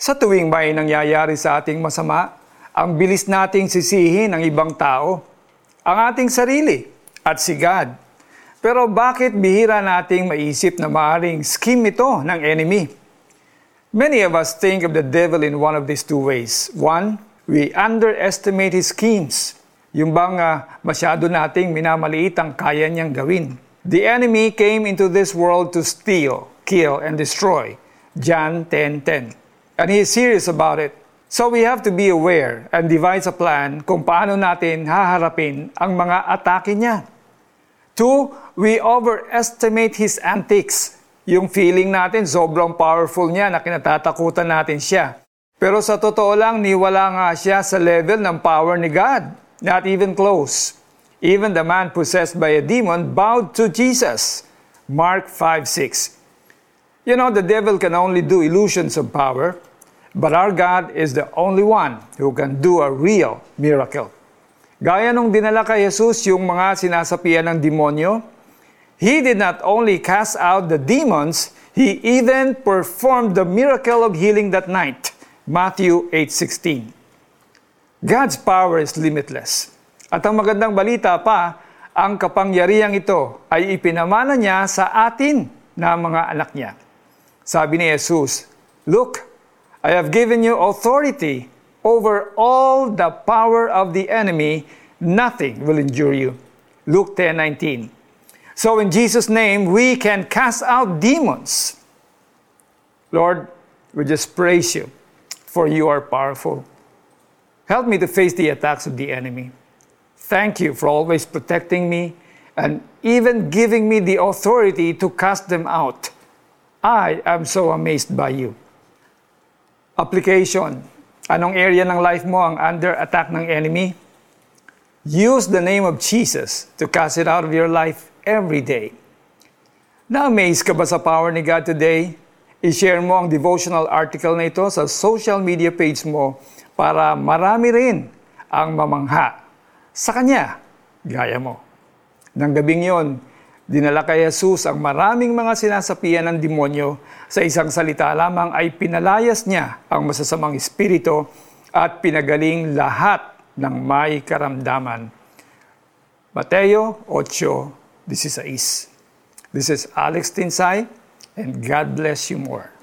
Sa tuwing may nangyayari sa ating masama, ang bilis nating sisihin ang ibang tao, ang ating sarili at si God. Pero bakit bihira nating maisip na maaring scheme ito ng enemy? Many of us think of the devil in one of these two ways. One, we underestimate his schemes. Yung bang uh, masyado nating minamaliit ang kaya niyang gawin. The enemy came into this world to steal, kill, and destroy. John 10.10 and He is serious about it. So we have to be aware and devise a plan kung paano natin haharapin ang mga atake niya. Two, we overestimate His antics. Yung feeling natin, sobrang powerful niya na kinatatakutan natin siya. Pero sa totoo lang, niwala nga siya sa level ng power ni God. Not even close. Even the man possessed by a demon bowed to Jesus. Mark 5.6 You know, the devil can only do illusions of power, But our God is the only one who can do a real miracle. Gaya nung dinala kay Jesus yung mga sinasapian ng demonyo, He did not only cast out the demons, He even performed the miracle of healing that night. Matthew 8.16 God's power is limitless. At ang magandang balita pa, ang kapangyarihang ito ay ipinamana niya sa atin na mga anak niya. Sabi ni Jesus, Look, I have given you authority over all the power of the enemy. Nothing will injure you. Luke 10 19. So, in Jesus' name, we can cast out demons. Lord, we just praise you, for you are powerful. Help me to face the attacks of the enemy. Thank you for always protecting me and even giving me the authority to cast them out. I am so amazed by you. Application. Anong area ng life mo ang under attack ng enemy? Use the name of Jesus to cast it out of your life every day. Na-amaze ka ba sa power ni God today? I-share mo ang devotional article na ito sa social media page mo para marami rin ang mamangha sa Kanya, gaya mo. Nang gabing yon, Dinala kay Jesus ang maraming mga sinasapian ng demonyo. Sa isang salita lamang ay pinalayas niya ang masasamang espiritu at pinagaling lahat ng may karamdaman. Mateo 8.16 This is Alex Tinsay and God bless you more.